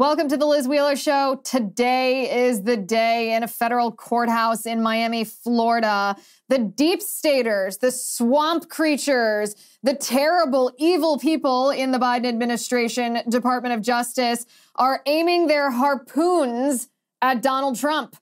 Welcome to the Liz Wheeler Show. Today is the day in a federal courthouse in Miami, Florida. The deep staters, the swamp creatures, the terrible, evil people in the Biden administration, Department of Justice, are aiming their harpoons at Donald Trump.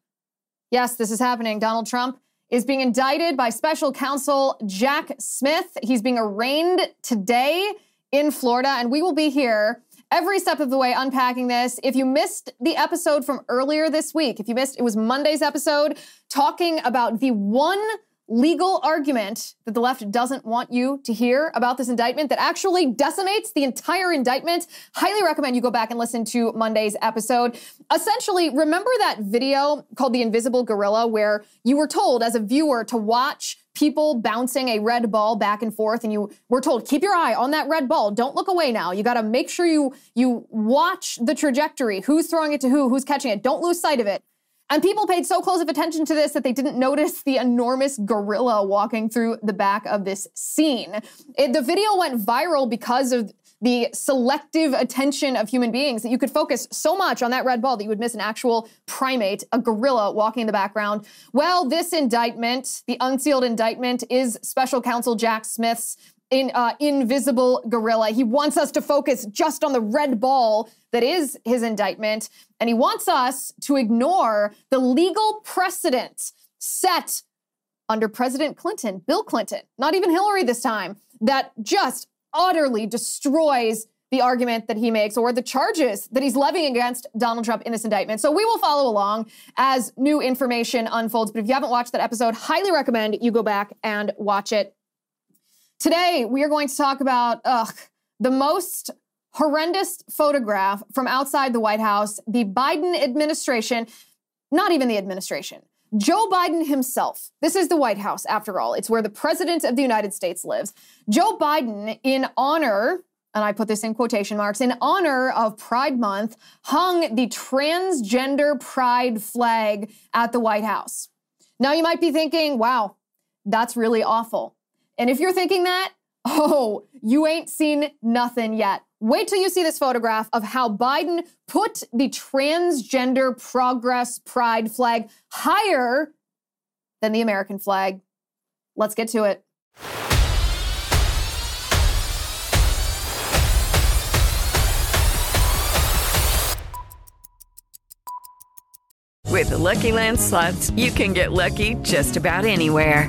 Yes, this is happening. Donald Trump is being indicted by special counsel Jack Smith. He's being arraigned today in Florida, and we will be here every step of the way unpacking this. If you missed the episode from earlier this week, if you missed, it was Monday's episode talking about the one legal argument that the left doesn't want you to hear about this indictment that actually decimates the entire indictment. Highly recommend you go back and listen to Monday's episode. Essentially, remember that video called The Invisible Gorilla where you were told as a viewer to watch people bouncing a red ball back and forth and you were told keep your eye on that red ball. Don't look away now. You got to make sure you you watch the trajectory. Who's throwing it to who? Who's catching it? Don't lose sight of it and people paid so close of attention to this that they didn't notice the enormous gorilla walking through the back of this scene. It, the video went viral because of the selective attention of human beings that you could focus so much on that red ball that you would miss an actual primate, a gorilla walking in the background. Well, this indictment, the unsealed indictment, is special counsel Jack Smith's in uh, invisible gorilla. He wants us to focus just on the red ball that is his indictment, and he wants us to ignore the legal precedent set under President Clinton, Bill Clinton, not even Hillary this time, that just utterly destroys the argument that he makes or the charges that he's levying against Donald Trump in this indictment. So we will follow along as new information unfolds. But if you haven't watched that episode, highly recommend you go back and watch it. Today, we are going to talk about ugh, the most horrendous photograph from outside the White House, the Biden administration, not even the administration. Joe Biden himself. This is the White House, after all. It's where the President of the United States lives. Joe Biden, in honor, and I put this in quotation marks, in honor of Pride Month, hung the transgender pride flag at the White House. Now you might be thinking, wow, that's really awful. And if you're thinking that, oh, you ain't seen nothing yet. Wait till you see this photograph of how Biden put the transgender progress pride flag higher than the American flag. Let's get to it. With the Lucky Land slots, you can get lucky just about anywhere.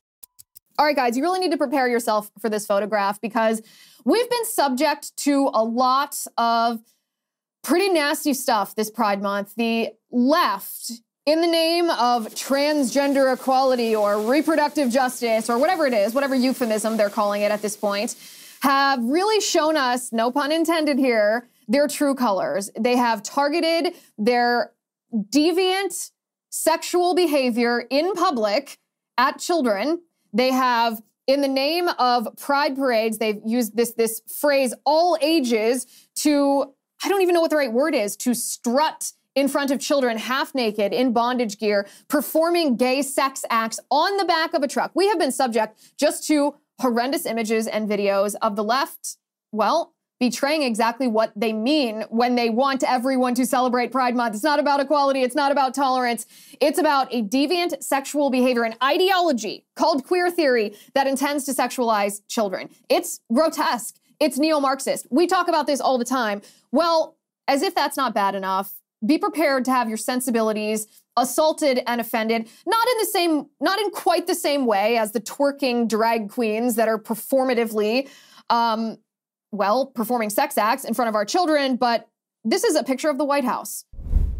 All right, guys, you really need to prepare yourself for this photograph because we've been subject to a lot of pretty nasty stuff this Pride Month. The left, in the name of transgender equality or reproductive justice or whatever it is, whatever euphemism they're calling it at this point, have really shown us, no pun intended here, their true colors. They have targeted their deviant sexual behavior in public at children. They have in the name of pride parades, they've used this this phrase all ages to I don't even know what the right word is, to strut in front of children, half naked, in bondage gear, performing gay sex acts on the back of a truck. We have been subject just to horrendous images and videos of the left, well, betraying exactly what they mean when they want everyone to celebrate Pride Month. It's not about equality, it's not about tolerance. It's about a deviant sexual behavior, an ideology called queer theory that intends to sexualize children. It's grotesque. It's neo Marxist. We talk about this all the time. Well, as if that's not bad enough, be prepared to have your sensibilities assaulted and offended not in the same not in quite the same way as the twerking drag queens that are performatively um, well performing sex acts in front of our children but this is a picture of the white house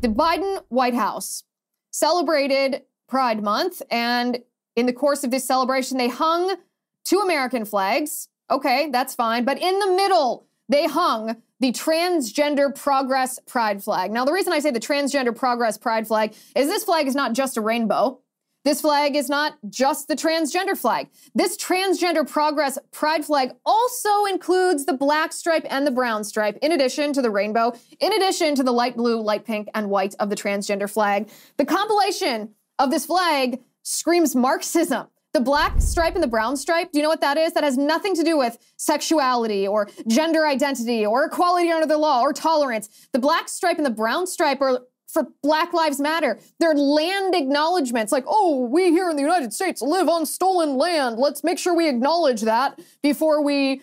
the biden white house celebrated pride month and in the course of this celebration they hung two american flags okay that's fine but in the middle they hung the transgender progress pride flag. Now, the reason I say the transgender progress pride flag is this flag is not just a rainbow. This flag is not just the transgender flag. This transgender progress pride flag also includes the black stripe and the brown stripe, in addition to the rainbow, in addition to the light blue, light pink, and white of the transgender flag. The compilation of this flag screams Marxism. The black stripe and the brown stripe, do you know what that is? That has nothing to do with sexuality or gender identity or equality under the law or tolerance. The black stripe and the brown stripe are for Black Lives Matter. They're land acknowledgments, like, oh, we here in the United States live on stolen land. Let's make sure we acknowledge that before we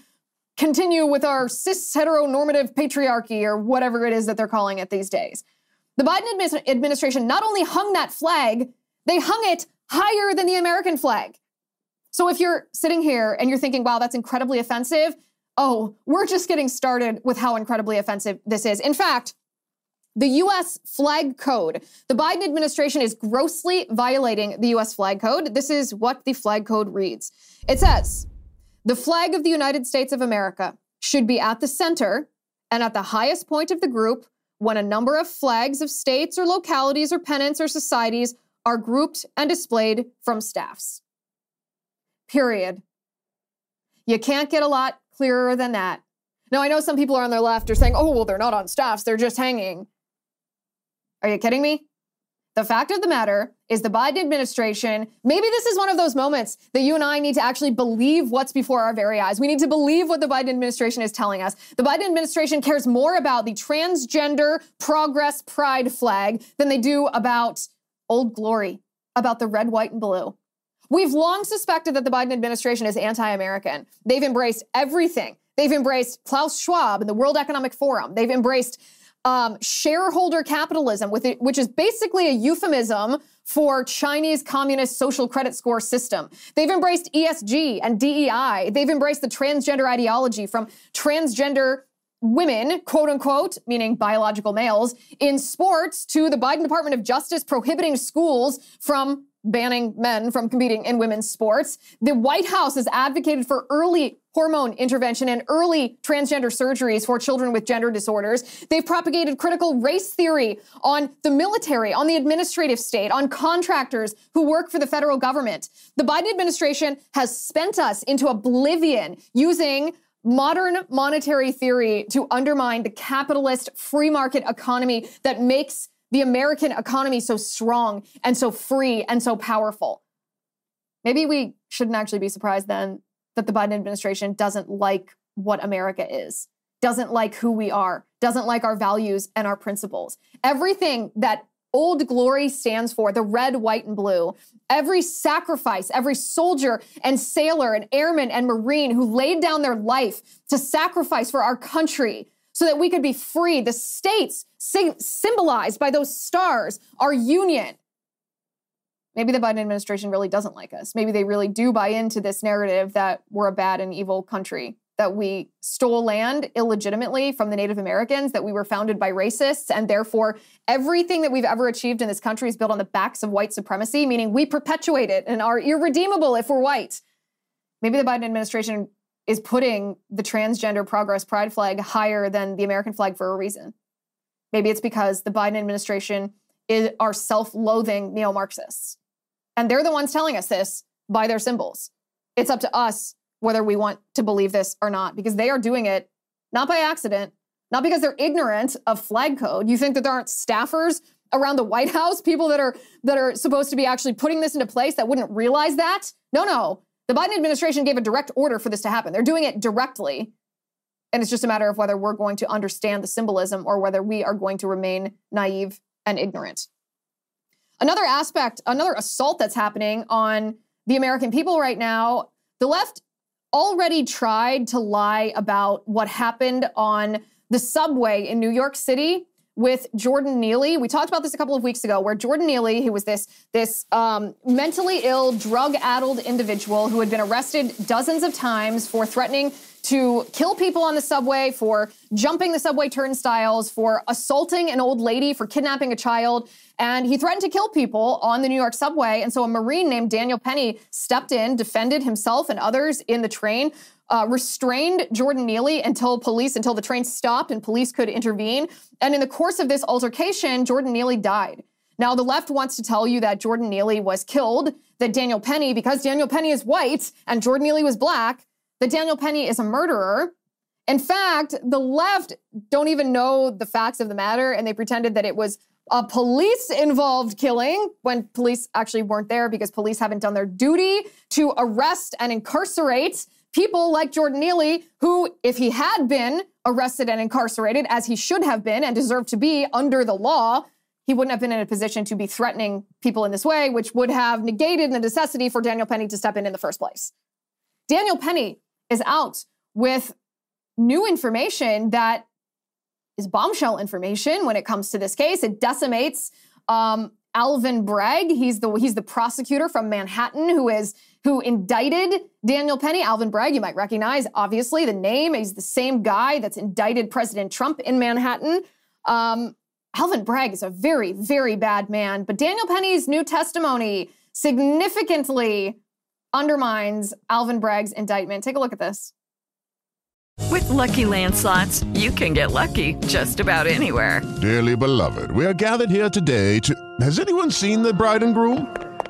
continue with our cis heteronormative patriarchy or whatever it is that they're calling it these days. The Biden administration not only hung that flag, they hung it higher than the American flag. So if you're sitting here and you're thinking, wow, that's incredibly offensive, oh, we're just getting started with how incredibly offensive this is. In fact, the US flag code. The Biden administration is grossly violating the US flag code. This is what the flag code reads it says, the flag of the United States of America should be at the center and at the highest point of the group when a number of flags of states or localities or pennants or societies are grouped and displayed from staffs. Period. You can't get a lot clearer than that. Now, I know some people are on their left are saying, oh, well, they're not on staffs, they're just hanging. Are you kidding me? The fact of the matter is the Biden administration, maybe this is one of those moments that you and I need to actually believe what's before our very eyes. We need to believe what the Biden administration is telling us. The Biden administration cares more about the transgender progress pride flag than they do about Old Glory about the red, white, and blue. We've long suspected that the Biden administration is anti American. They've embraced everything. They've embraced Klaus Schwab and the World Economic Forum. They've embraced um, shareholder capitalism, it, which is basically a euphemism for Chinese communist social credit score system. They've embraced ESG and DEI. They've embraced the transgender ideology from transgender women, quote unquote, meaning biological males, in sports to the Biden Department of Justice prohibiting schools from banning men from competing in women's sports. The White House has advocated for early hormone intervention and early transgender surgeries for children with gender disorders. They've propagated critical race theory on the military, on the administrative state, on contractors who work for the federal government. The Biden administration has spent us into oblivion using modern monetary theory to undermine the capitalist free market economy that makes the American economy so strong and so free and so powerful. Maybe we shouldn't actually be surprised then that the Biden administration doesn't like what America is, doesn't like who we are, doesn't like our values and our principles. Everything that Old Glory stands for, the red, white, and blue. Every sacrifice, every soldier and sailor and airman and marine who laid down their life to sacrifice for our country so that we could be free. The states symbolized by those stars, our union. Maybe the Biden administration really doesn't like us. Maybe they really do buy into this narrative that we're a bad and evil country that we stole land illegitimately from the Native Americans, that we were founded by racists, and therefore everything that we've ever achieved in this country is built on the backs of white supremacy, meaning we perpetuate it and are irredeemable if we're white. Maybe the Biden administration is putting the transgender progress pride flag higher than the American flag for a reason. Maybe it's because the Biden administration is, are self loathing neo Marxists. And they're the ones telling us this by their symbols. It's up to us whether we want to believe this or not, because they are doing it not by accident, not because they're ignorant of flag code. You think that there aren't staffers around the White House, people that are that are supposed to be actually putting this into place that wouldn't realize that? No, no. The Biden administration gave a direct order for this to happen. They're doing it directly. And it's just a matter of whether we're going to understand the symbolism or whether we are going to remain naive and ignorant. Another aspect, another assault that's happening on the American people right now, the left already tried to lie about what happened on the subway in New York City with Jordan Neely. We talked about this a couple of weeks ago, where Jordan Neely, who was this this um, mentally ill, drug-addled individual who had been arrested dozens of times for threatening to kill people on the subway, for jumping the subway turnstiles, for assaulting an old lady, for kidnapping a child. And he threatened to kill people on the New York subway. And so a Marine named Daniel Penny stepped in, defended himself and others in the train, uh, restrained Jordan Neely until police, until the train stopped and police could intervene. And in the course of this altercation, Jordan Neely died. Now, the left wants to tell you that Jordan Neely was killed, that Daniel Penny, because Daniel Penny is white and Jordan Neely was black, that Daniel Penny is a murderer. In fact, the left don't even know the facts of the matter, and they pretended that it was a police involved killing when police actually weren't there because police haven't done their duty to arrest and incarcerate people like Jordan Neely, who, if he had been arrested and incarcerated, as he should have been and deserved to be under the law, he wouldn't have been in a position to be threatening people in this way, which would have negated the necessity for Daniel Penny to step in in the first place. Daniel Penny is out with new information that is bombshell information when it comes to this case. It decimates um, Alvin Bragg. He's the he's the prosecutor from Manhattan who is who indicted Daniel Penny. Alvin Bragg, you might recognize, obviously the name. He's the same guy that's indicted President Trump in Manhattan. Um, Alvin Bragg is a very very bad man, but Daniel Penny's new testimony significantly undermines Alvin Bragg's indictment. Take a look at this. With lucky landslots, you can get lucky just about anywhere. Dearly beloved, we are gathered here today to. Has anyone seen the bride and groom?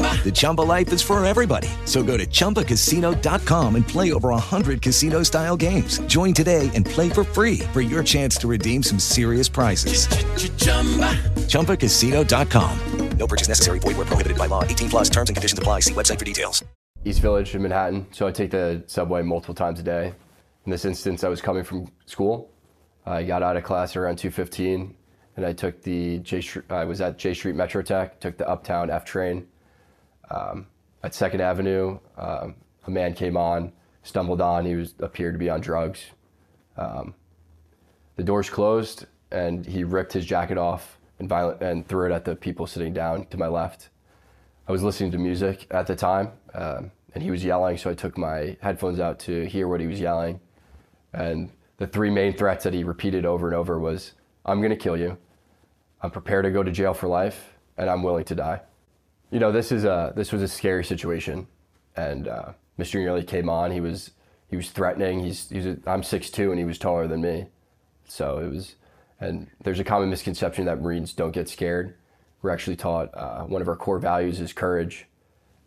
The Chumba life is for everybody. So go to ChumbaCasino.com and play over 100 casino style games. Join today and play for free for your chance to redeem some serious prizes. ChumbaCasino.com. No purchase necessary. Void where prohibited by law. 18 plus terms and conditions apply. See website for details. East Village in Manhattan. So I take the subway multiple times a day. In this instance, I was coming from school. I got out of class around 2.15 and I took the Jay Street, I was at Jay Street Metro Tech, took the Uptown F train. Um, at Second Avenue, um, a man came on, stumbled on. He was appeared to be on drugs. Um, the doors closed, and he ripped his jacket off and violent and threw it at the people sitting down to my left. I was listening to music at the time, um, and he was yelling. So I took my headphones out to hear what he was yelling. And the three main threats that he repeated over and over was, "I'm going to kill you. I'm prepared to go to jail for life, and I'm willing to die." You know, this is a this was a scary situation, and uh, Mr. Neely came on. He was he was threatening. He's he's a, I'm six two and he was taller than me, so it was. And there's a common misconception that Marines don't get scared. We're actually taught uh, one of our core values is courage,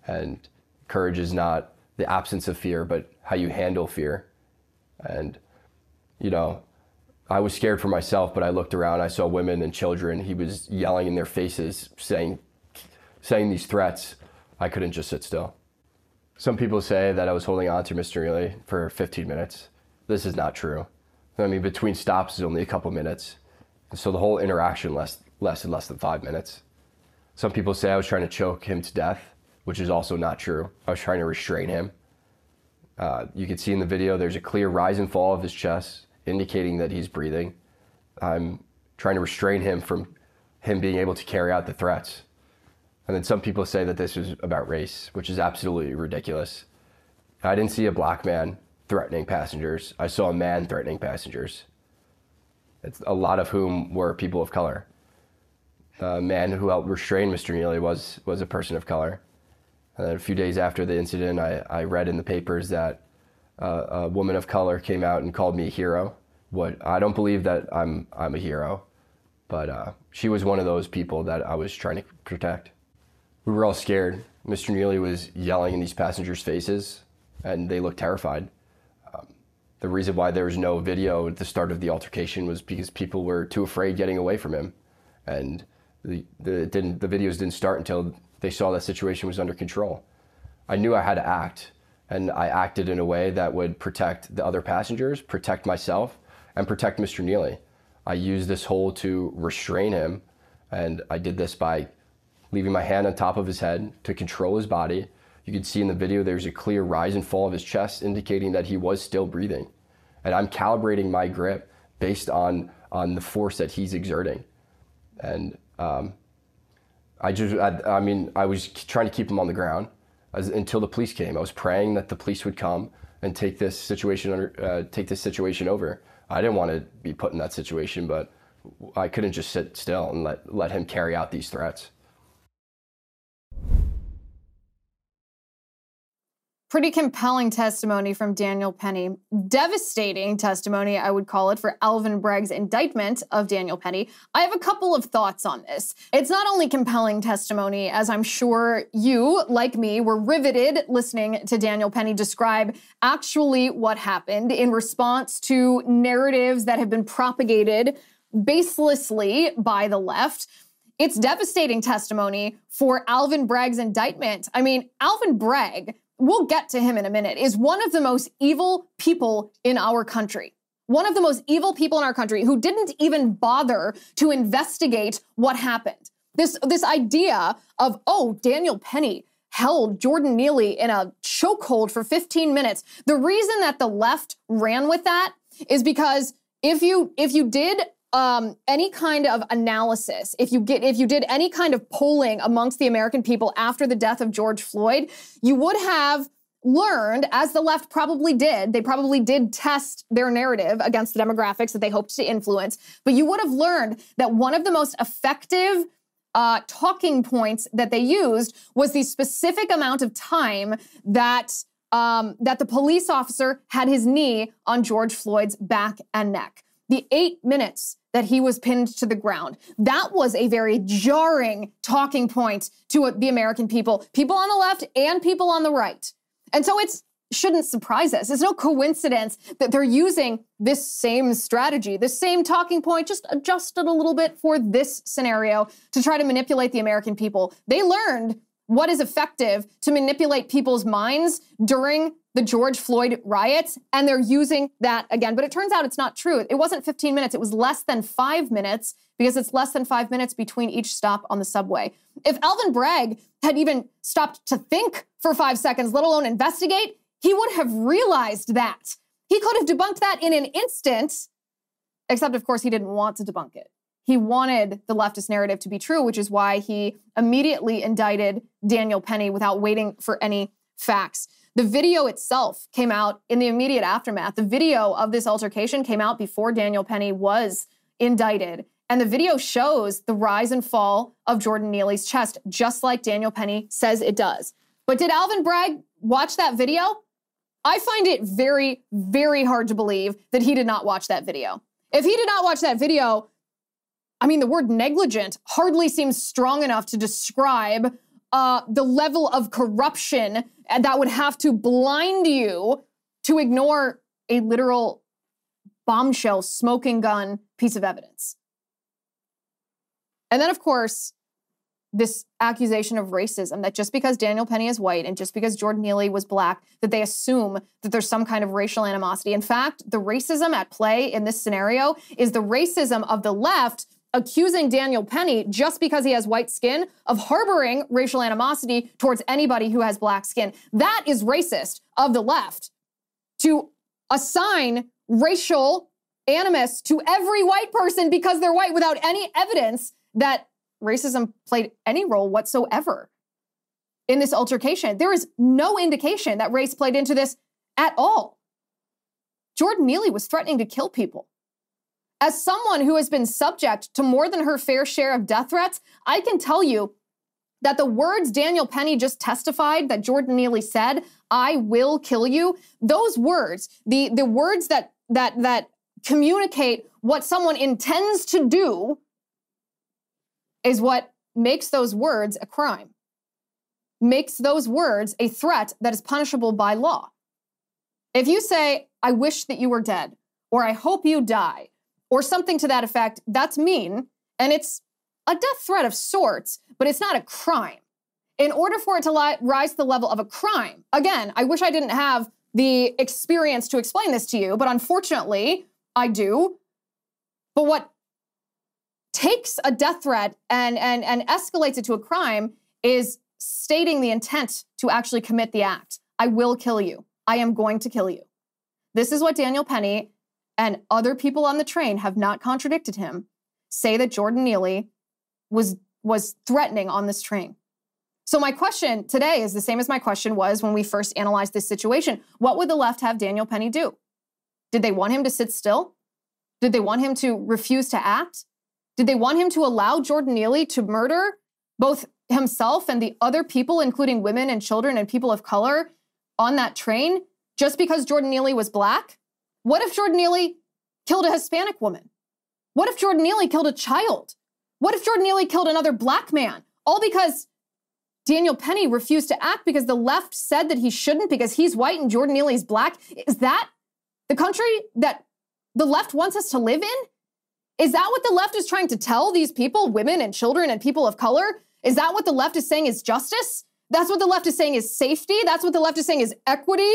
and courage is not the absence of fear, but how you handle fear. And you know, I was scared for myself, but I looked around. I saw women and children. He was yelling in their faces, saying saying these threats, I couldn't just sit still. Some people say that I was holding on to Mr. Neely for 15 minutes. This is not true. I mean, between stops is only a couple minutes. So the whole interaction less, lasted less than five minutes. Some people say I was trying to choke him to death, which is also not true. I was trying to restrain him. Uh, you can see in the video there's a clear rise and fall of his chest, indicating that he's breathing. I'm trying to restrain him from him being able to carry out the threats. And then some people say that this is about race, which is absolutely ridiculous. I didn't see a black man threatening passengers. I saw a man threatening passengers. It's a lot of whom were people of color. The man who helped restrain Mr. Neely was was a person of color. And a few days after the incident, I, I read in the papers that uh, a woman of color came out and called me a hero. What I don't believe that I'm I'm a hero, but uh, she was one of those people that I was trying to protect. We were all scared. Mr. Neely was yelling in these passengers' faces, and they looked terrified. Um, the reason why there was no video at the start of the altercation was because people were too afraid getting away from him, and the the didn't the videos didn't start until they saw that situation was under control. I knew I had to act, and I acted in a way that would protect the other passengers, protect myself, and protect Mr. Neely. I used this hole to restrain him, and I did this by leaving my hand on top of his head to control his body. You can see in the video there's a clear rise and fall of his chest, indicating that he was still breathing. And I'm calibrating my grip based on, on the force that he's exerting. And um, I just, I, I, mean, I was trying to keep him on the ground as, until the police came. I was praying that the police would come and take this situation under, uh, take this situation over. I didn't want to be put in that situation, but I couldn't just sit still and let let him carry out these threats. Pretty compelling testimony from Daniel Penny. Devastating testimony, I would call it, for Alvin Bragg's indictment of Daniel Penny. I have a couple of thoughts on this. It's not only compelling testimony, as I'm sure you, like me, were riveted listening to Daniel Penny describe actually what happened in response to narratives that have been propagated baselessly by the left. It's devastating testimony for Alvin Bragg's indictment. I mean, Alvin Bragg we'll get to him in a minute, is one of the most evil people in our country. One of the most evil people in our country who didn't even bother to investigate what happened. This, this idea of, oh, Daniel Penny held Jordan Neely in a chokehold for 15 minutes. The reason that the left ran with that is because if you if you did um, any kind of analysis, if you get if you did any kind of polling amongst the American people after the death of George Floyd, you would have learned, as the left probably did, they probably did test their narrative against the demographics that they hoped to influence, but you would have learned that one of the most effective uh, talking points that they used was the specific amount of time that um, that the police officer had his knee on George Floyd's back and neck. The eight minutes that he was pinned to the ground. That was a very jarring talking point to the American people, people on the left and people on the right. And so it shouldn't surprise us. It's no coincidence that they're using this same strategy, this same talking point, just adjusted a little bit for this scenario to try to manipulate the American people. They learned what is effective to manipulate people's minds during the George Floyd riots, and they're using that again. But it turns out it's not true. It wasn't 15 minutes, it was less than five minutes because it's less than five minutes between each stop on the subway. If Alvin Bragg had even stopped to think for five seconds, let alone investigate, he would have realized that. He could have debunked that in an instant, except, of course, he didn't want to debunk it. He wanted the leftist narrative to be true, which is why he immediately indicted Daniel Penny without waiting for any facts. The video itself came out in the immediate aftermath. The video of this altercation came out before Daniel Penny was indicted. And the video shows the rise and fall of Jordan Neely's chest, just like Daniel Penny says it does. But did Alvin Bragg watch that video? I find it very, very hard to believe that he did not watch that video. If he did not watch that video, I mean, the word negligent hardly seems strong enough to describe uh, the level of corruption that would have to blind you to ignore a literal bombshell, smoking gun piece of evidence. And then, of course, this accusation of racism that just because Daniel Penny is white and just because Jordan Neely was black, that they assume that there's some kind of racial animosity. In fact, the racism at play in this scenario is the racism of the left accusing Daniel Penny, just because he has white skin, of harboring racial animosity towards anybody who has black skin. That is racist of the left to assign racial animus to every white person because they're white without any evidence that racism played any role whatsoever. in this altercation. There is no indication that race played into this at all. Jordan Neely was threatening to kill people. As someone who has been subject to more than her fair share of death threats, I can tell you that the words Daniel Penny just testified that Jordan Neely said, I will kill you, those words, the, the words that that that communicate what someone intends to do is what makes those words a crime. Makes those words a threat that is punishable by law. If you say, I wish that you were dead, or I hope you die, or something to that effect, that's mean, and it's a death threat of sorts, but it's not a crime. In order for it to li- rise to the level of a crime, again, I wish I didn't have the experience to explain this to you, but unfortunately, I do. But what takes a death threat and, and, and escalates it to a crime is stating the intent to actually commit the act. I will kill you. I am going to kill you. This is what Daniel Penny and other people on the train have not contradicted him say that Jordan Neely was was threatening on this train. So my question today is the same as my question was when we first analyzed this situation. What would the left have Daniel Penny do? Did they want him to sit still? Did they want him to refuse to act? Did they want him to allow Jordan Neely to murder both himself and the other people, including women and children and people of color, on that train just because Jordan Neely was black? What if Jordan Neely killed a Hispanic woman? What if Jordan Neely killed a child? What if Jordan Neely killed another black man? All because Daniel Penny refused to act because the left said that he shouldn't because he's white and Jordan Neely's black. Is that the country that the left wants us to live in? Is that what the left is trying to tell these people, women and children and people of color? Is that what the left is saying is justice? That's what the left is saying is safety? That's what the left is saying is equity?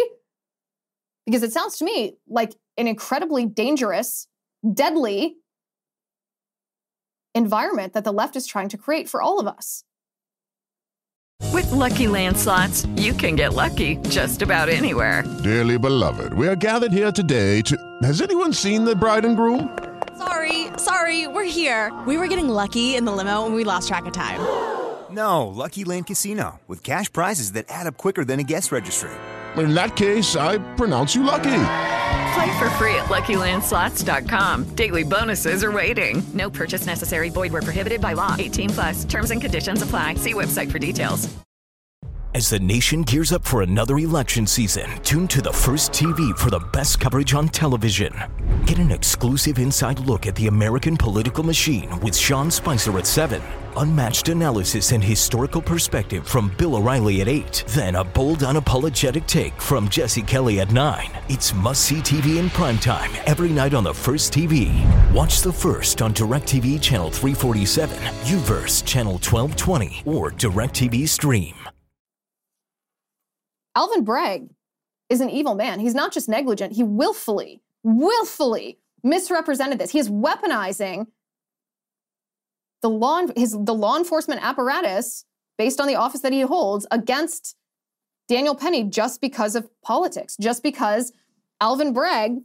Because it sounds to me like an incredibly dangerous, deadly environment that the left is trying to create for all of us. With lucky landslots, you can get lucky just about anywhere. Dearly beloved, we are gathered here today to. Has anyone seen the bride and groom? Sorry, sorry, we're here. We were getting lucky in the limo and we lost track of time. No, Lucky Land Casino, with cash prizes that add up quicker than a guest registry. In that case, I pronounce you lucky. Play for free at LuckyLandSlots.com. Daily bonuses are waiting. No purchase necessary. Void where prohibited by law. 18 plus. Terms and conditions apply. See website for details. As the nation gears up for another election season, tune to the first TV for the best coverage on television. Get an exclusive inside look at the American political machine with Sean Spicer at 7. Unmatched analysis and historical perspective from Bill O'Reilly at 8. Then a bold, unapologetic take from Jesse Kelly at 9. It's must see TV in primetime every night on the First TV. Watch the first on DirecTV Channel 347, Uverse Channel 1220, or DirecTV Stream. Alvin Bragg is an evil man. He's not just negligent, he willfully, willfully misrepresented this. He is weaponizing the law, his, the law enforcement apparatus based on the office that he holds against Daniel Penny just because of politics, just because Alvin Bragg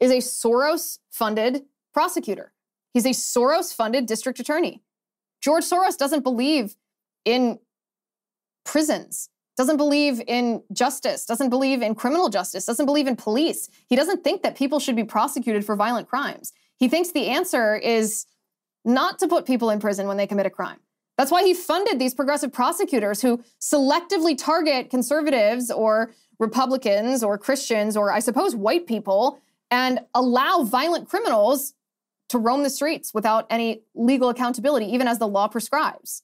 is a Soros funded prosecutor. He's a Soros funded district attorney. George Soros doesn't believe in prisons, doesn't believe in justice, doesn't believe in criminal justice, doesn't believe in police. He doesn't think that people should be prosecuted for violent crimes. He thinks the answer is not to put people in prison when they commit a crime. That's why he funded these progressive prosecutors who selectively target conservatives or Republicans or Christians or I suppose white people and allow violent criminals to roam the streets without any legal accountability, even as the law prescribes.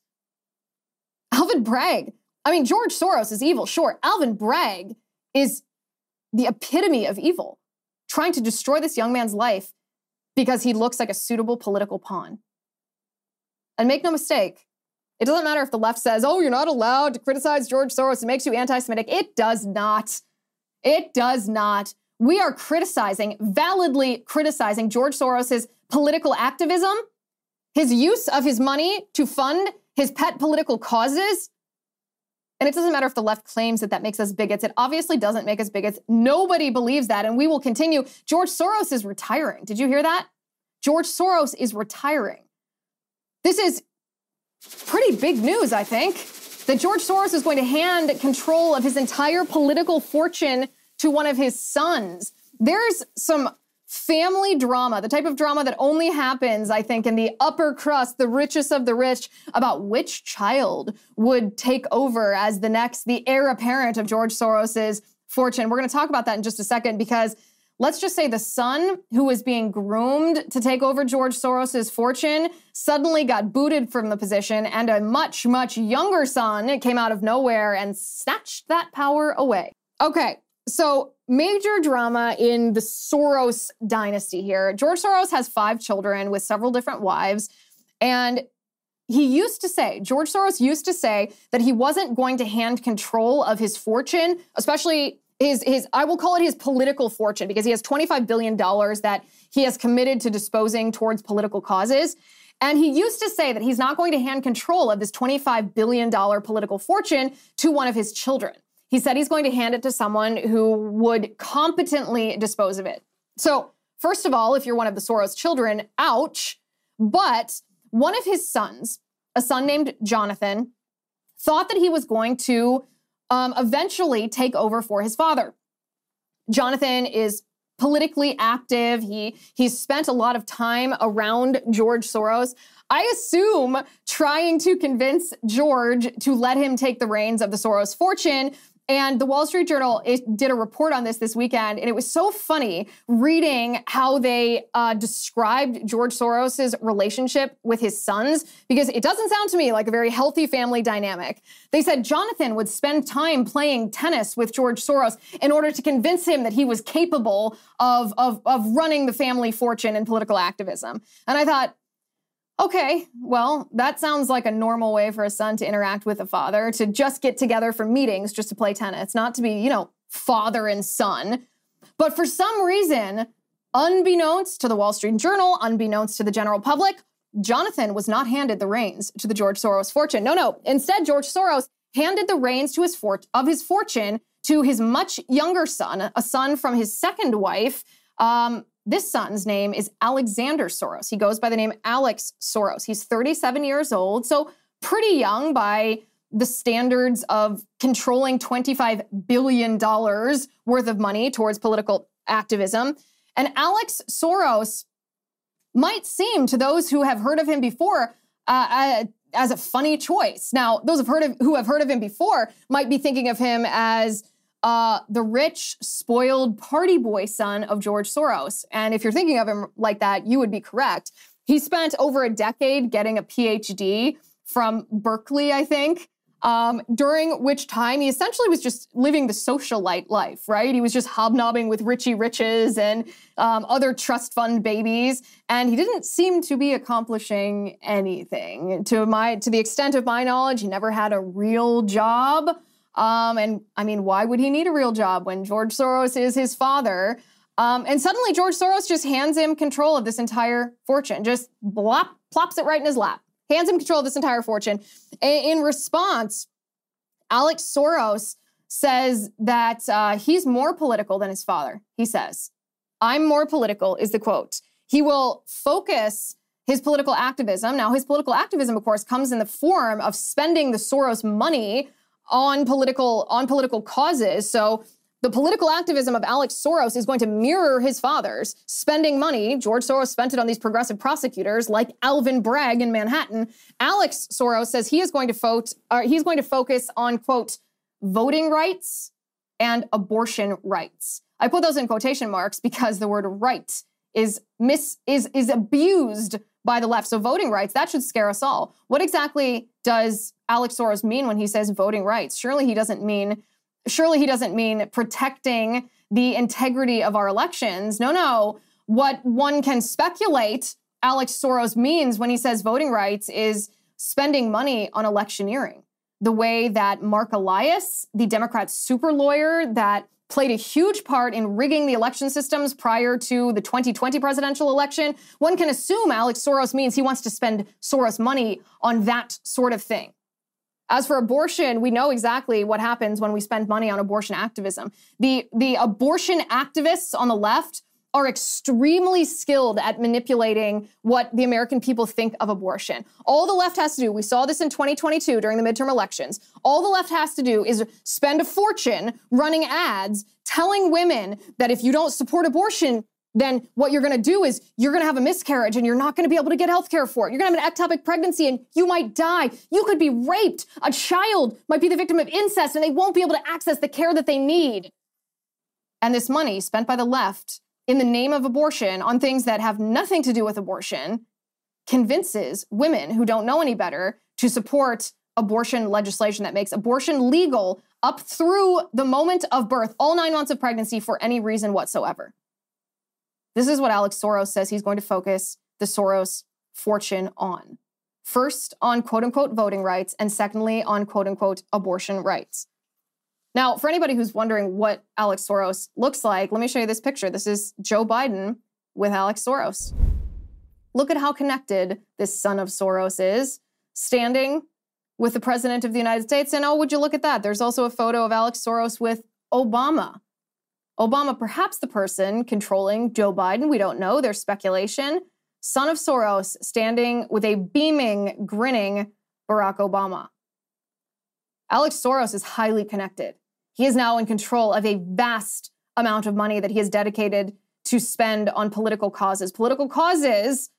Alvin Bragg, I mean, George Soros is evil, sure. Alvin Bragg is the epitome of evil, trying to destroy this young man's life because he looks like a suitable political pawn. And make no mistake, it doesn't matter if the left says, oh, you're not allowed to criticize George Soros, it makes you anti Semitic. It does not. It does not. We are criticizing, validly criticizing George Soros's political activism, his use of his money to fund his pet political causes. And it doesn't matter if the left claims that that makes us bigots. It obviously doesn't make us bigots. Nobody believes that. And we will continue. George Soros is retiring. Did you hear that? George Soros is retiring. This is pretty big news, I think. that George Soros is going to hand control of his entire political fortune to one of his sons. There's some family drama, the type of drama that only happens, I think, in the upper crust, the richest of the rich, about which child would take over as the next, the heir apparent of George Soros's fortune. We're going to talk about that in just a second because let's just say the son who was being groomed to take over George Soros's fortune suddenly got booted from the position, and a much, much younger son came out of nowhere and snatched that power away. Okay, so, major drama in the Soros dynasty here. George Soros has five children with several different wives. And he used to say, George Soros used to say that he wasn't going to hand control of his fortune, especially his, his I will call it his political fortune, because he has $25 billion that he has committed to disposing towards political causes. And he used to say that he's not going to hand control of this $25 billion political fortune to one of his children. He said he's going to hand it to someone who would competently dispose of it. So, first of all, if you're one of the Soros children, ouch. But one of his sons, a son named Jonathan, thought that he was going to um, eventually take over for his father. Jonathan is politically active. He he's spent a lot of time around George Soros. I assume trying to convince George to let him take the reins of the Soros fortune and the Wall Street Journal did a report on this this weekend, and it was so funny reading how they uh, described George Soros's relationship with his sons because it doesn't sound to me like a very healthy family dynamic. They said Jonathan would spend time playing tennis with George Soros in order to convince him that he was capable of, of, of running the family fortune and political activism. And I thought, Okay, well, that sounds like a normal way for a son to interact with a father, to just get together for meetings just to play tennis, not to be, you know, father and son. But for some reason, unbeknownst to the Wall Street Journal, unbeknownst to the general public, Jonathan was not handed the reins to the George Soros fortune. No, no. Instead, George Soros handed the reins to his fort- of his fortune to his much younger son, a son from his second wife, um, this son's name is Alexander Soros. He goes by the name Alex Soros. He's 37 years old, so pretty young by the standards of controlling $25 billion worth of money towards political activism. And Alex Soros might seem to those who have heard of him before uh, uh, as a funny choice. Now, those have heard of, who have heard of him before might be thinking of him as uh, the rich, spoiled party boy son of George Soros. And if you're thinking of him like that, you would be correct. He spent over a decade getting a PhD from Berkeley, I think, um, during which time he essentially was just living the socialite life, right? He was just hobnobbing with Richie Riches and um, other trust fund babies, and he didn't seem to be accomplishing anything. To my, to the extent of my knowledge, he never had a real job. Um, and I mean, why would he need a real job when George Soros is his father? Um, and suddenly George Soros just hands him control of this entire fortune, just blop, plops it right in his lap, hands him control of this entire fortune. A- in response, Alex Soros says that uh, he's more political than his father. He says, I'm more political, is the quote. He will focus his political activism. Now, his political activism, of course, comes in the form of spending the Soros money on political on political causes. So the political activism of Alex Soros is going to mirror his father's, spending money. George Soros spent it on these progressive prosecutors like Alvin Bragg in Manhattan. Alex Soros says he is going to vote, uh, or he's going to focus on quote voting rights and abortion rights. I put those in quotation marks because the word right is mis is is abused by the left. So voting rights, that should scare us all. What exactly does Alex Soros mean when he says voting rights? Surely he doesn't mean surely he doesn't mean protecting the integrity of our elections. No, no. What one can speculate Alex Soros means when he says voting rights is spending money on electioneering. The way that Mark Elias, the Democrat super lawyer that played a huge part in rigging the election systems prior to the 2020 presidential election, one can assume Alex Soros means he wants to spend Soros money on that sort of thing. As for abortion, we know exactly what happens when we spend money on abortion activism. The, the abortion activists on the left are extremely skilled at manipulating what the American people think of abortion. All the left has to do, we saw this in 2022 during the midterm elections, all the left has to do is spend a fortune running ads telling women that if you don't support abortion, then what you're to do is you're to have a miscarriage and you're not to be able to get health care for it. You're to have an ectopic pregnancy and you might die. You could be raped. A child might be the victim of incest and they won't be able to access the care that they need. And this money spent by the left in the name of abortion on things that have nothing to do with abortion convinces women who don't know any better to support abortion legislation that makes abortion legal up through the moment of birth, all nine months of pregnancy, for any reason whatsoever. This is what Alex Soros says he's going to focus the Soros fortune on. First, on quote unquote voting rights, and secondly, on quote unquote abortion rights. Now, for anybody who's wondering what Alex Soros looks like, let me show you this picture. This is Joe Biden with Alex Soros. Look at how connected this son of Soros is, standing with the president of the United States. And oh, would you look at that? There's also a photo of Alex Soros with Obama. Obama, perhaps the person controlling Joe Biden, we don't know, there's speculation. Son of Soros standing with a beaming, grinning Barack Obama. Alex Soros is highly connected. He is now in control of a vast amount of money that he has dedicated to spend on political causes, political causes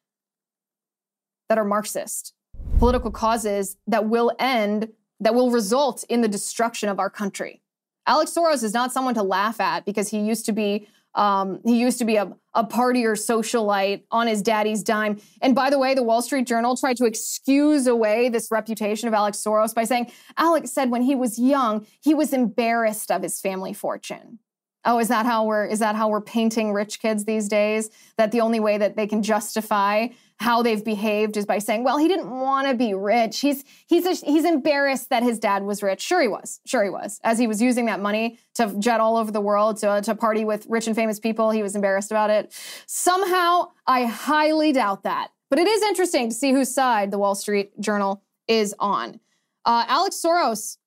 that are Marxist, political causes that will end, that will result in the destruction of our country. Alex Soros is not someone to laugh at because he used to be um, he used to be a, a partier socialite on his daddy's dime. And by the way, the Wall Street Journal tried to excuse away this reputation of Alex Soros by saying Alex said when he was young, he was embarrassed of his family fortune. Oh, is that how we're is that how we're painting rich kids these days? That the only way that they can justify how they've behaved is by saying, "Well, he didn't want to be rich. He's he's a, he's embarrassed that his dad was rich." Sure, he was. Sure, he was. As he was using that money to jet all over the world to to party with rich and famous people, he was embarrassed about it. Somehow, I highly doubt that. But it is interesting to see whose side the Wall Street Journal is on. Uh, Alex Soros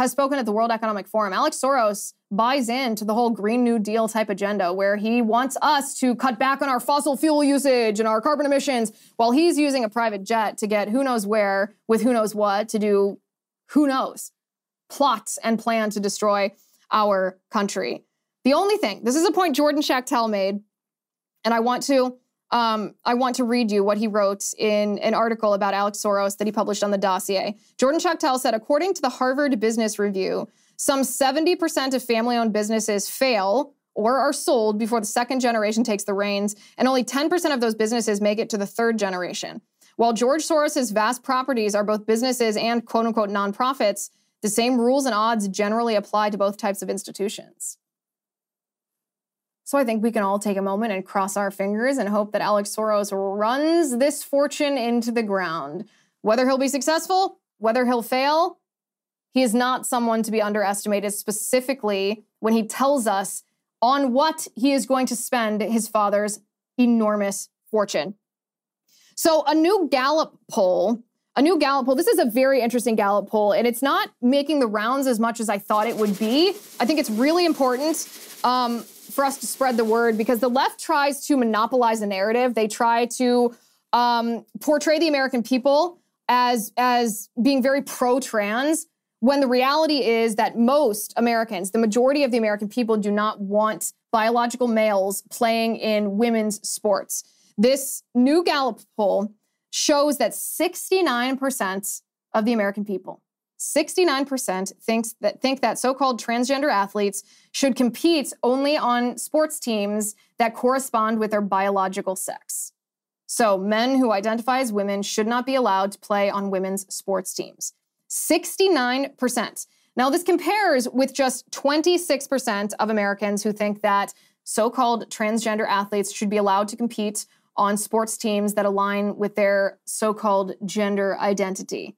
has spoken at the World Economic Forum. Alex Soros buys into the whole Green New Deal type agenda where he wants us to cut back on our fossil fuel usage and our carbon emissions while he's using a private jet to get who knows where with who knows what to do who knows plots and plan to destroy our country. The only thing, this is a point Jordan Schachtel made, and I want to um, I want to read you what he wrote in an article about Alex Soros that he published on the dossier. Jordan Schachtel said, according to the Harvard Business Review, some 70% of family owned businesses fail or are sold before the second generation takes the reins, and only 10% of those businesses make it to the third generation. While George Soros' vast properties are both businesses and quote unquote nonprofits, the same rules and odds generally apply to both types of institutions. So I think we can all take a moment and cross our fingers and hope that Alex Soros runs this fortune into the ground. Whether he'll be successful, whether he'll fail, he is not someone to be underestimated, specifically when he tells us on what he is going to spend his father's enormous fortune. So, a new Gallup poll, a new Gallup poll, this is a very interesting Gallup poll, and it's not making the rounds as much as I thought it would be. I think it's really important um, for us to spread the word because the left tries to monopolize a narrative. They try to um, portray the American people as, as being very pro trans when the reality is that most Americans, the majority of the American people, do not want biological males playing in women's sports. This new Gallup poll shows that 69% of the American people, 69% thinks that think that so-called transgender athletes should compete only on sports teams that correspond with their biological sex. So men who identify as women should not be allowed to play on women's sports teams. 69%. Now, this compares with just 26% of Americans who think that so called transgender athletes should be allowed to compete on sports teams that align with their so called gender identity.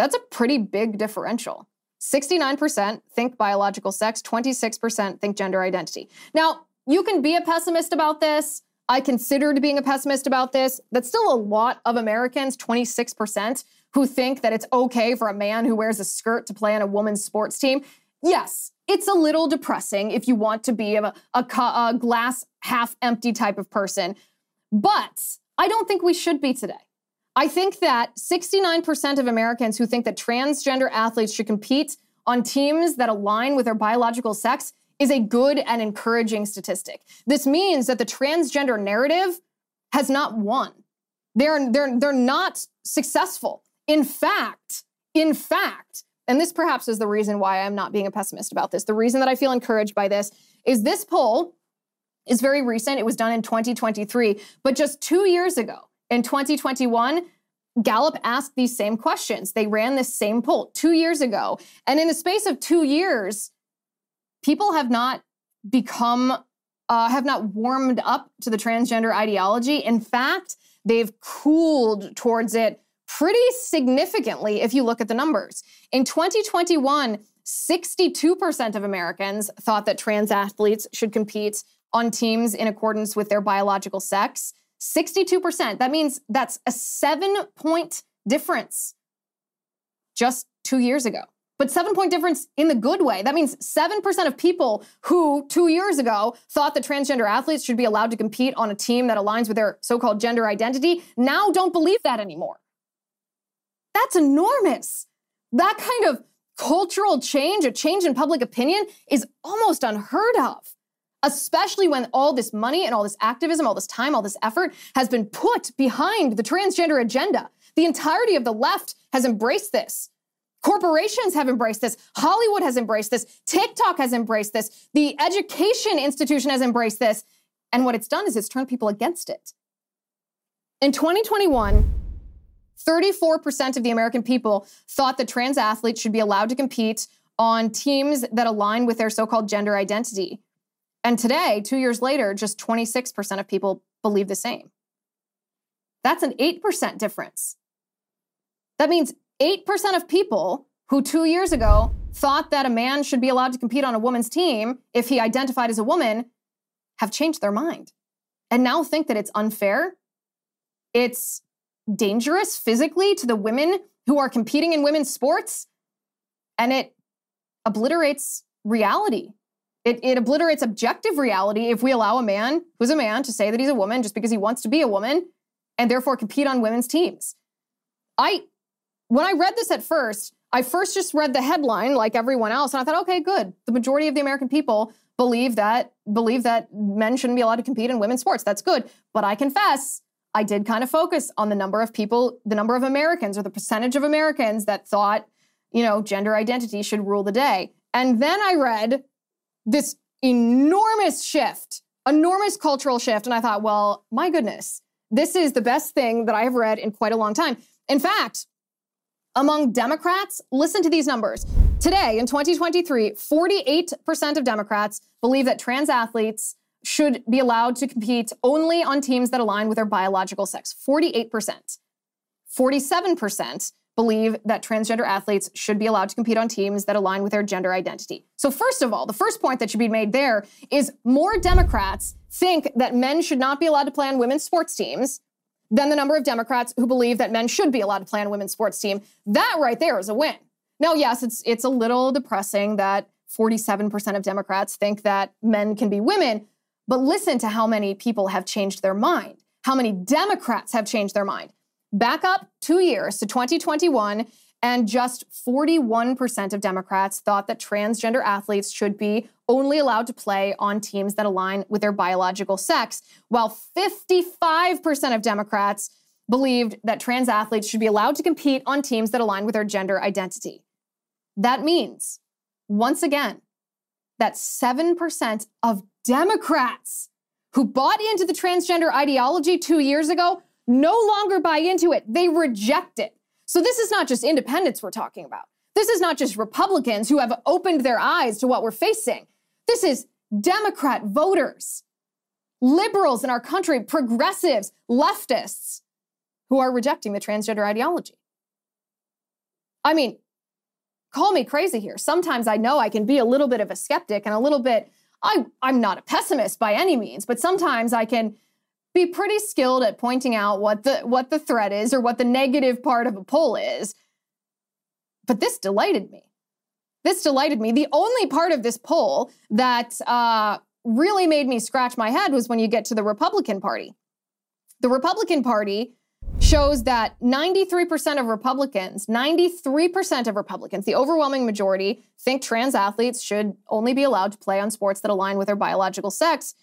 That's a pretty big differential. 69% think biological sex, 26% think gender identity. Now, you can be a pessimist about this. I considered being a pessimist about this. That's still a lot of Americans, 26%, who think that it's okay for a man who wears a skirt to play on a woman's sports team. Yes, it's a little depressing if you want to be a, a, a glass half empty type of person. But I don't think we should be today. I think that 69% of Americans who think that transgender athletes should compete on teams that align with their biological sex is a good and encouraging statistic. This means that the transgender narrative has not won. They're, they're, they're not successful. In fact, in fact, and this perhaps is the reason why I'm not being a pessimist about this. The reason that I feel encouraged by this is this poll is very recent. It was done in 2023, but just two years ago, in 2021, Gallup asked these same questions. They ran this same poll two years ago. And in the space of two years, people have not become, uh, have not warmed up to the transgender ideology. In fact, they've cooled towards it pretty significantly if you look at the numbers. In 2021, 62% of Americans thought that trans athletes should compete on teams in accordance with their biological sex. 62%. That means that's a seven point difference just two years ago. But seven point difference in the good way. That means 7% of people who two years ago thought that transgender athletes should be allowed to compete on a team that aligns with their so called gender identity now don't believe that anymore. That's enormous. That kind of cultural change, a change in public opinion, is almost unheard of especially when all this money and all this activism, all this time, all this effort has been put behind the transgender agenda. The entirety of the left has embraced this. Corporations have embraced this. Hollywood has embraced this. TikTok has embraced this. The education institution has embraced this. And what it's done is it's turned people against it. In 2021, 34% of the American people thought that trans athletes should be allowed to compete on teams that align with their so called gender identity. And today, two years later, just 26% of people believe the same. That's an 8% difference. That means 8% of people who two years ago thought that a man should be allowed to compete on a woman's team if he identified as a woman have changed their mind and now think that it's unfair. It's dangerous physically to the women who are competing in women's sports, and it obliterates reality it, it obliterates objective reality if we allow a man who's a man to say that he's a woman just because he wants to be a woman and therefore compete on women's teams. I, when I read this at first, I first just read the headline like everyone else, and I thought, okay, good. The majority of the American people believe that believe that men shouldn't be allowed to compete in women's sports. That's good. But I confess, I did kind of focus on the number of people, the number of Americans, or the percentage of Americans that thought, you know, gender identity should rule the day. And then I read this enormous shift, enormous cultural shift. And I thought, well, my goodness, this is the best thing that I have read in quite a long time. In fact, among Democrats, listen to these numbers. Today, in 2023, 48% of Democrats believe that trans athletes should be allowed to compete only on teams that align with their biological sex. 48%. 47% believe that transgender athletes should be allowed to compete on teams that align with their gender identity. So, first of all, the first point that should be made there is more Democrats think that men should not be allowed to play on women's sports teams than the number of Democrats who believe that men should be allowed to play on women's sports team. That right there is a win. Now, yes, it's it's a little depressing that 47% of Democrats think that men can be women, but listen to how many people have changed their mind. How many Democrats have changed their mind? Back up two years to 2021, and just 41% of Democrats thought that transgender athletes should be only allowed to play on teams that align with their biological sex, while 55% of Democrats believed that trans athletes should be allowed to compete on teams that align with their gender identity. That means, once again, that 7% of Democrats who bought into the transgender ideology two years ago no longer buy into it. They reject it. So this is not just independents we're talking about. This is not just Republicans who have opened their eyes to what we're facing. This is Democrat voters, liberals in our country, progressives, leftists who are rejecting the transgender ideology. I mean, call me crazy here. Sometimes I know I can be a little bit of a skeptic and a little bit, I, I'm not a pessimist by any means, but sometimes I can be pretty skilled at pointing out what the what the threat is or what the negative part of a poll is. But this delighted me. this delighted me. The only part of this poll that uh, really made me scratch my head was when you get to the Republican Party. The Republican Party shows that 93% of Republicans, 93% of Republicans, the overwhelming majority, think trans athletes should only be allowed to play on sports that align with their biological sex.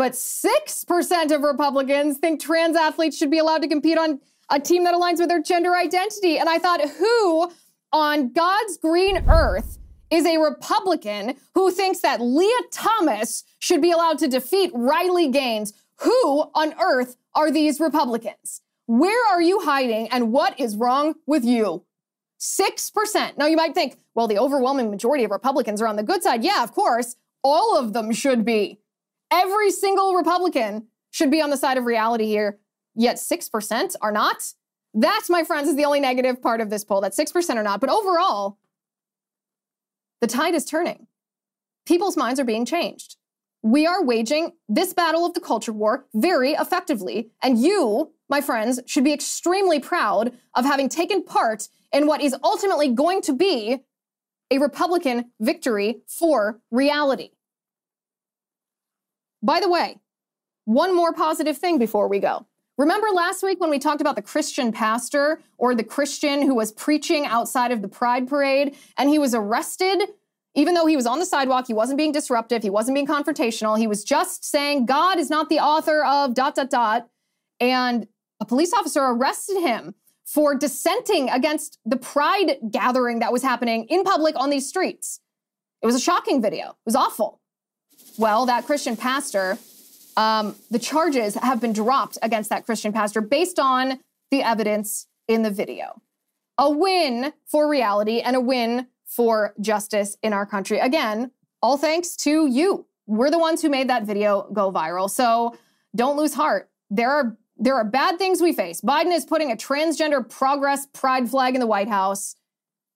But 6% of Republicans think trans athletes should be allowed to compete on a team that aligns with their gender identity. And I thought, who on God's green earth is a Republican who thinks that Lia Thomas should be allowed to defeat Riley Gaines? Who on earth are these Republicans? Where are you hiding and what is wrong with you? 6%. Now you might think, well, the overwhelming majority of Republicans are on the good side. Yeah, of course. All of them should be. Every single Republican should be on the side of reality here, yet 6% are not. That, my friends, is the only negative part of this poll that 6% are not. But overall, the tide is turning. People's minds are being changed. We are waging this battle of the culture war very effectively. And you, my friends, should be extremely proud of having taken part in what is ultimately going to be a Republican victory for reality. By the way, one more positive thing before we go. Remember last week when we talked about the Christian pastor or the Christian who was preaching outside of the Pride Parade and he was arrested? Even though he was on the sidewalk, he wasn't being disruptive, he wasn't being confrontational, he was just saying, God is not the author of dot, dot, dot. And a police officer arrested him for dissenting against the pride gathering that was happening in public on these streets. It was a shocking video, it was awful. Well, that Christian pastor, um, the charges have been dropped against that Christian pastor based on the evidence in the video. A win for reality and a win for justice in our country. Again, all thanks to you. We're the ones who made that video go viral. So don't lose heart. There are there are bad things we face. Biden is putting a transgender progress pride flag in the White House.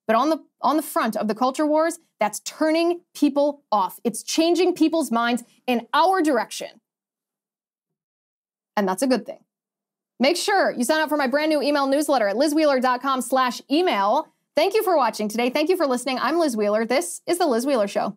But on the on the front of the culture wars, that's turning people off. It's changing people's minds in our direction. And that's a good thing. Make sure you sign up for my brand new email newsletter at lizwheeler.com slash email. Thank you for watching today. Thank you for listening. I'm Liz Wheeler. This is The Liz Wheeler Show.